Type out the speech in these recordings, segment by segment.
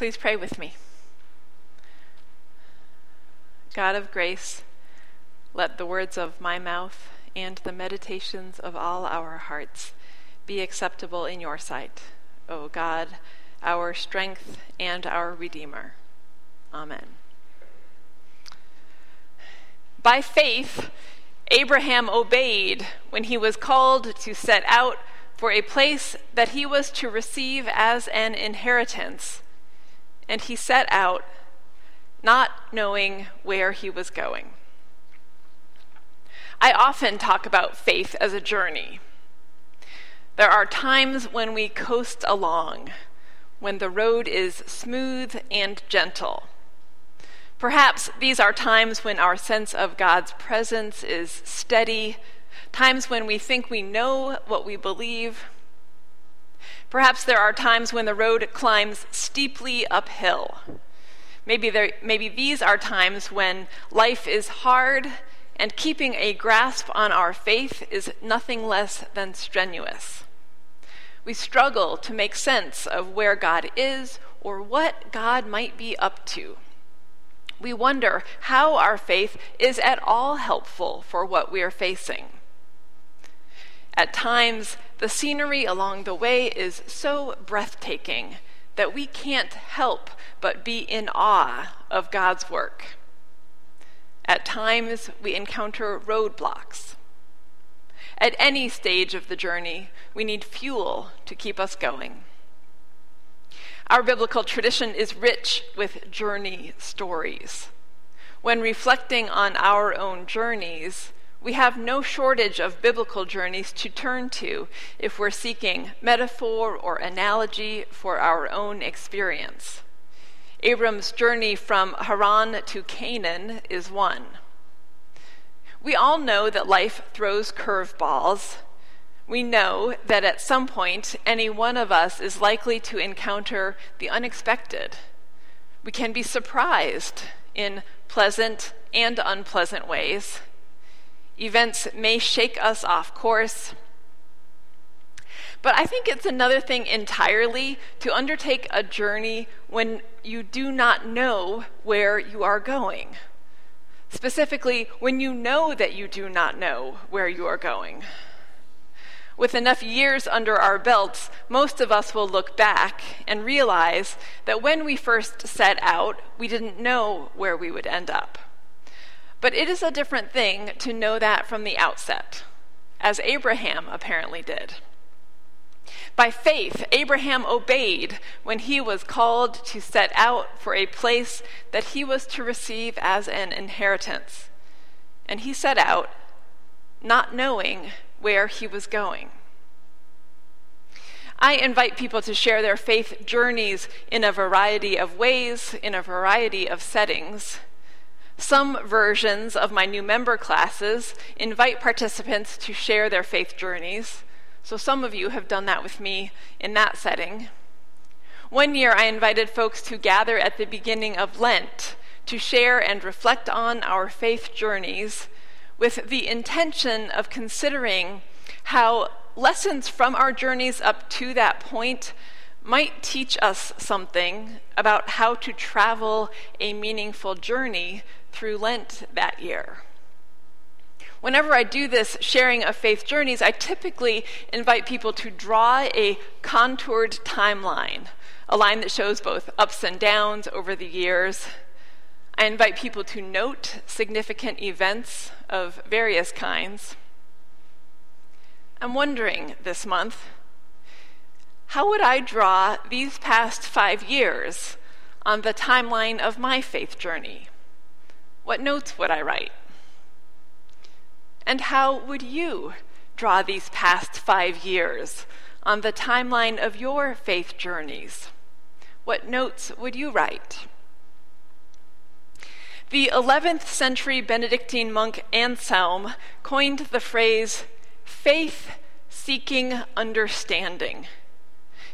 Please pray with me. God of grace, let the words of my mouth and the meditations of all our hearts be acceptable in your sight, O God, our strength and our Redeemer. Amen. By faith, Abraham obeyed when he was called to set out for a place that he was to receive as an inheritance. And he set out, not knowing where he was going. I often talk about faith as a journey. There are times when we coast along, when the road is smooth and gentle. Perhaps these are times when our sense of God's presence is steady times when we think we know what we believe. Perhaps there are times when the road climbs steeply uphill. Maybe, there, maybe these are times when life is hard and keeping a grasp on our faith is nothing less than strenuous. We struggle to make sense of where God is or what God might be up to. We wonder how our faith is at all helpful for what we are facing. At times, the scenery along the way is so breathtaking that we can't help but be in awe of God's work. At times, we encounter roadblocks. At any stage of the journey, we need fuel to keep us going. Our biblical tradition is rich with journey stories. When reflecting on our own journeys, we have no shortage of biblical journeys to turn to if we're seeking metaphor or analogy for our own experience. Abram's journey from Haran to Canaan is one. We all know that life throws curveballs. We know that at some point, any one of us is likely to encounter the unexpected. We can be surprised in pleasant and unpleasant ways. Events may shake us off course. But I think it's another thing entirely to undertake a journey when you do not know where you are going. Specifically, when you know that you do not know where you are going. With enough years under our belts, most of us will look back and realize that when we first set out, we didn't know where we would end up. But it is a different thing to know that from the outset, as Abraham apparently did. By faith, Abraham obeyed when he was called to set out for a place that he was to receive as an inheritance. And he set out not knowing where he was going. I invite people to share their faith journeys in a variety of ways, in a variety of settings. Some versions of my new member classes invite participants to share their faith journeys. So some of you have done that with me in that setting. One year, I invited folks to gather at the beginning of Lent to share and reflect on our faith journeys with the intention of considering how lessons from our journeys up to that point might teach us something about how to travel a meaningful journey through Lent that year. Whenever I do this sharing of faith journeys, I typically invite people to draw a contoured timeline, a line that shows both ups and downs over the years. I invite people to note significant events of various kinds. I'm wondering this month how would I draw these past five years on the timeline of my faith journey? What notes would I write? And how would you draw these past five years on the timeline of your faith journeys? What notes would you write? The 11th century Benedictine monk Anselm coined the phrase faith seeking understanding.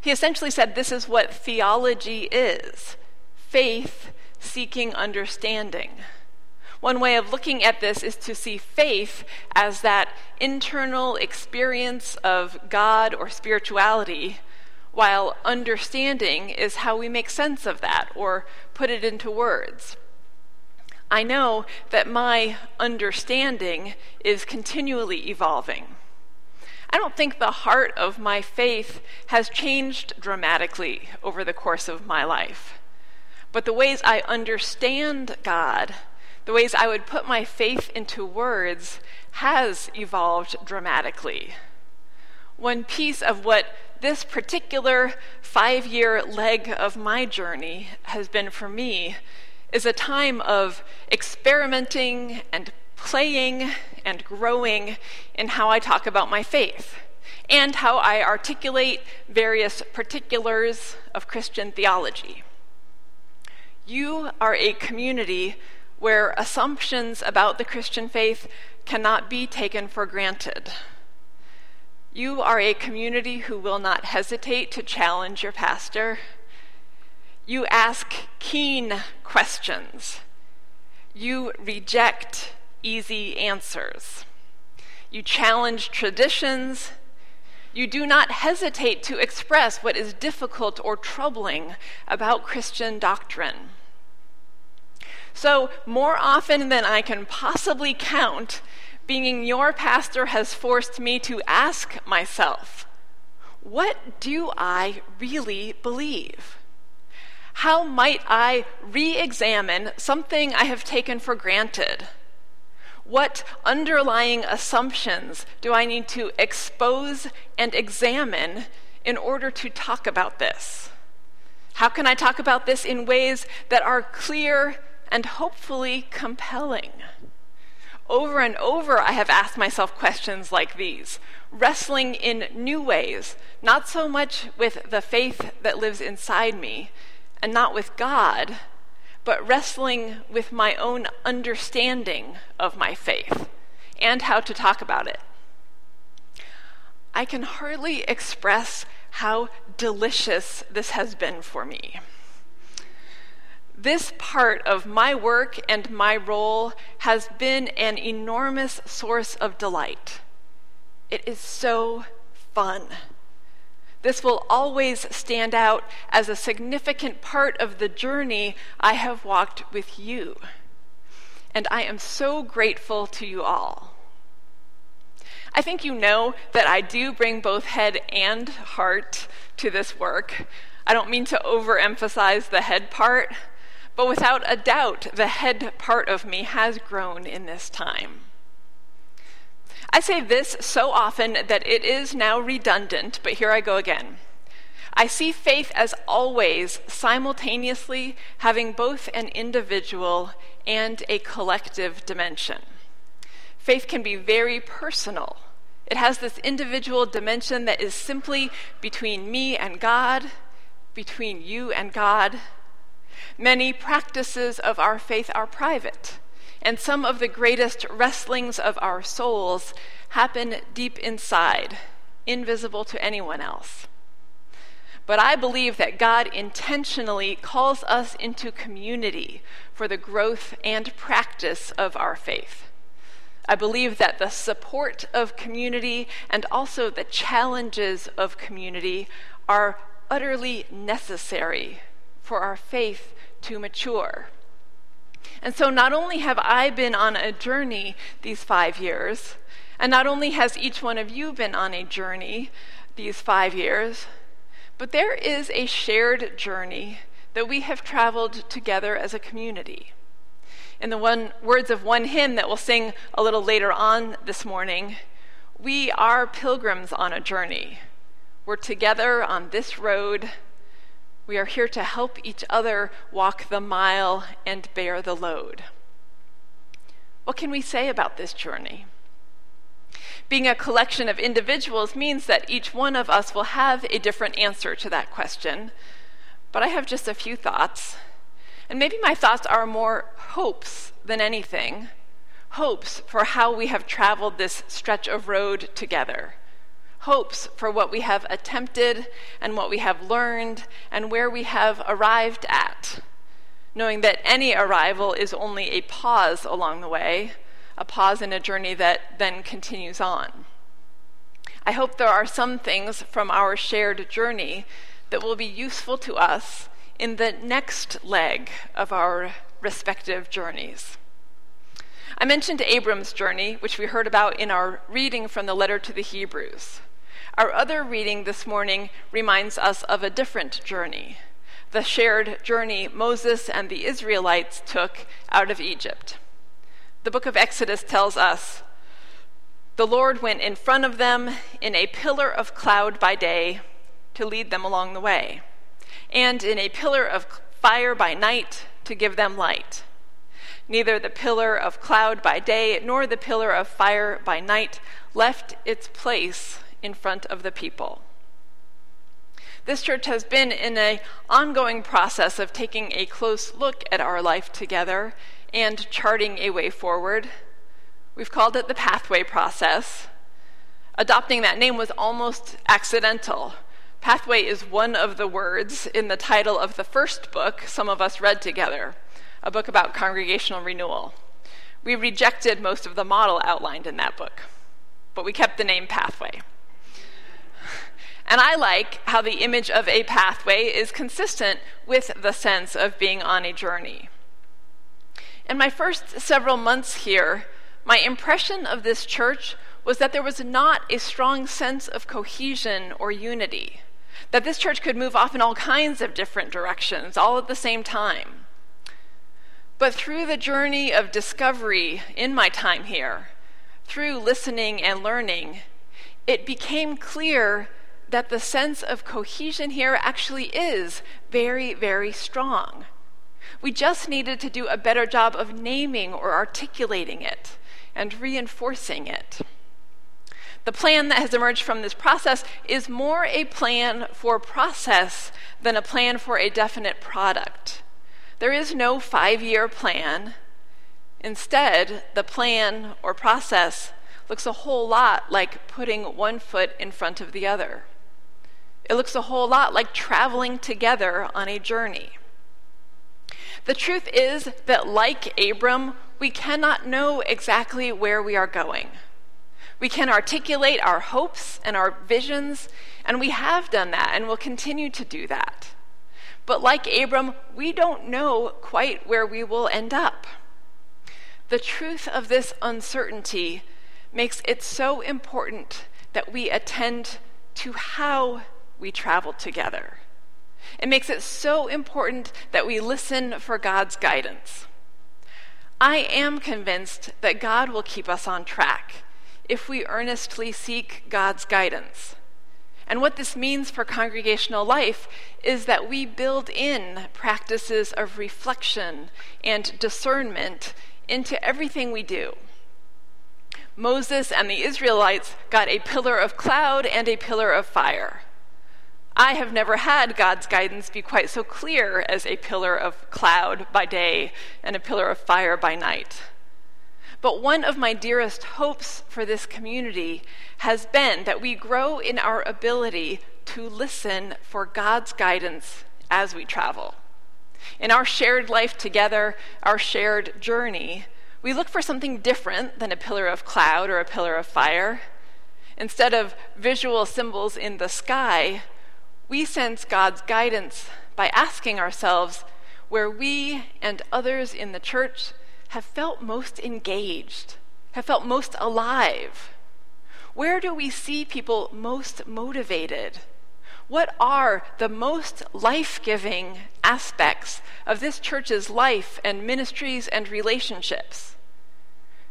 He essentially said this is what theology is faith seeking understanding. One way of looking at this is to see faith as that internal experience of God or spirituality, while understanding is how we make sense of that or put it into words. I know that my understanding is continually evolving. I don't think the heart of my faith has changed dramatically over the course of my life. But the ways I understand God, the ways I would put my faith into words, has evolved dramatically. One piece of what this particular five year leg of my journey has been for me is a time of experimenting and playing and growing in how I talk about my faith and how I articulate various particulars of Christian theology. You are a community where assumptions about the Christian faith cannot be taken for granted. You are a community who will not hesitate to challenge your pastor. You ask keen questions. You reject easy answers. You challenge traditions. You do not hesitate to express what is difficult or troubling about Christian doctrine. So, more often than I can possibly count, being your pastor has forced me to ask myself, what do I really believe? How might I re examine something I have taken for granted? What underlying assumptions do I need to expose and examine in order to talk about this? How can I talk about this in ways that are clear and hopefully compelling? Over and over, I have asked myself questions like these, wrestling in new ways, not so much with the faith that lives inside me, and not with God, but wrestling with my own understanding of my faith and how to talk about it. I can hardly express how delicious this has been for me. This part of my work and my role has been an enormous source of delight. It is so fun. This will always stand out as a significant part of the journey I have walked with you. And I am so grateful to you all. I think you know that I do bring both head and heart to this work. I don't mean to overemphasize the head part. But without a doubt, the head part of me has grown in this time. I say this so often that it is now redundant, but here I go again. I see faith as always simultaneously having both an individual and a collective dimension. Faith can be very personal. It has this individual dimension that is simply between me and God, between you and God, Many practices of our faith are private, and some of the greatest wrestlings of our souls happen deep inside, invisible to anyone else. But I believe that God intentionally calls us into community for the growth and practice of our faith. I believe that the support of community and also the challenges of community are utterly necessary for our faith to mature. And so, not only have I been on a journey these five years, and not only has each one of you been on a journey these five years, but there is a shared journey that we have traveled together as a community. In the one, words of one hymn that we'll sing a little later on this morning, we are pilgrims on a journey. We're together on this road we are here to help each other walk the mile and bear the load. What can we say about this journey? Being a collection of individuals means that each one of us will have a different answer to that question. But I have just a few thoughts. And maybe my thoughts are more hopes than anything hopes for how we have traveled this stretch of road together hopes for what we have attempted and what we have learned and where we have arrived at, knowing that any arrival is only a pause along the way, a pause in a journey that then continues on. I hope there are some things from our shared journey that will be useful to us in the next leg of our respective journeys. I mentioned Abram's journey, which we heard about in our reading from the letter to the Hebrews. Our other reading this morning reminds us of a different journey the shared journey Moses and the Israelites took out of Egypt. The book of Exodus tells us the Lord went in front of them in a pillar of cloud by day to lead them along the way, and in a pillar of fire by night to give them light. Neither the pillar of cloud by day nor the pillar of fire by night left its place in front of the people. This church has been in an ongoing process of taking a close look at our life together and charting a way forward. We've called it the pathway process. Adopting that name was almost accidental. Pathway is one of the words in the title of the first book some of us read together, a book about congregational renewal. We rejected most of the model outlined in that book, but we kept the name Pathway. And I like how the image of a pathway is consistent with the sense of being on a journey. In my first several months here, my impression of this church was that there was not a strong sense of cohesion or unity, that this church could move off in all kinds of different directions all at the same time. But through the journey of discovery in my time here, through listening and learning, it became clear that the sense of cohesion here actually is very, very strong. We just needed to do a better job of naming or articulating it and reinforcing it. The plan that has emerged from this process is more a plan for process than a plan for a definite product. There is no five year plan. Instead, the plan or process looks a whole lot like putting one foot in front of the other. It looks a whole lot like traveling together on a journey. The truth is that, like Abram, we cannot know exactly where we are going. We can articulate our hopes and our visions, and we have done that and will continue to do that. But like Abram, we don't know quite where we will end up. The truth of this uncertainty makes it so important that we attend to how we travel together. It makes it so important that we listen for God's guidance. I am convinced that God will keep us on track if we earnestly seek God's guidance. And what this means for congregational life is that we build in practices of reflection and discernment into everything we do. Moses and the Israelites got a pillar of cloud and a pillar of fire. I have never had God's guidance be quite so clear as a pillar of cloud by day and a pillar of fire by night. But one of my dearest hopes for this community has been that we grow in our ability to listen for God's guidance as we travel. In our shared life together, our shared journey, we look for something different than a pillar of cloud or a pillar of fire. Instead of visual symbols in the sky, we sense God's guidance by asking ourselves where we and others in the church have felt most engaged, have felt most alive. Where do we see people most motivated? What are the most life giving aspects of this church's life and ministries and relationships?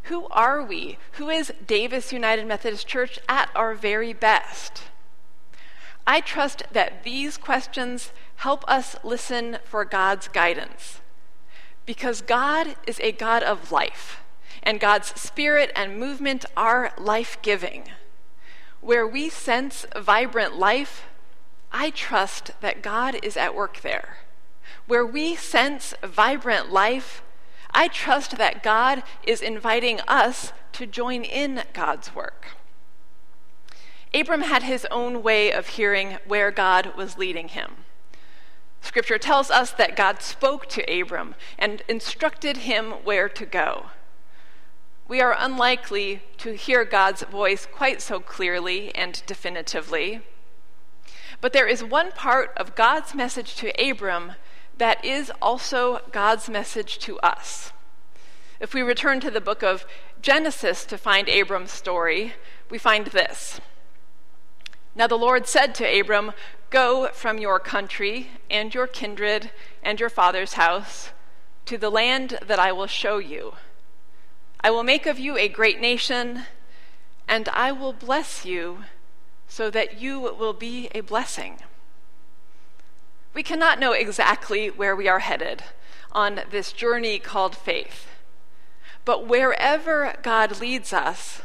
Who are we? Who is Davis United Methodist Church at our very best? I trust that these questions help us listen for God's guidance. Because God is a God of life, and God's spirit and movement are life giving. Where we sense vibrant life, I trust that God is at work there. Where we sense vibrant life, I trust that God is inviting us to join in God's work. Abram had his own way of hearing where God was leading him. Scripture tells us that God spoke to Abram and instructed him where to go. we are unlikely to hear God's voice quite so clearly and definitively. But there is one part of God's message to Abram that is also God's message to us. If we return to the book of Genesis to find Abram's story, we find this. Now the Lord said to Abram, Go from your country and your kindred and your father's house to the land that I will show you. I will make of you a great nation, and I will bless you so that you will be a blessing. We cannot know exactly where we are headed on this journey called faith. But wherever God leads us,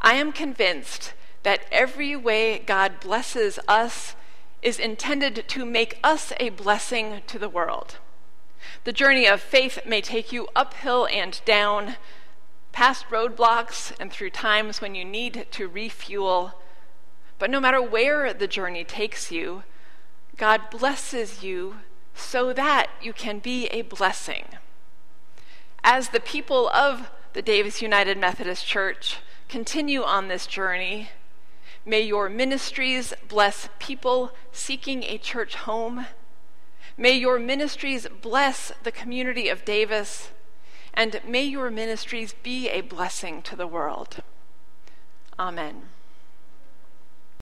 I am convinced that every way God blesses us is intended to make us a blessing to the world. The journey of faith may take you uphill and down, past roadblocks, and through times when you need to refuel. But no matter where the journey takes you, God blesses you so that you can be a blessing. As the people of the Davis United Methodist Church continue on this journey, may your ministries bless people seeking a church home. May your ministries bless the community of Davis, and may your ministries be a blessing to the world. Amen.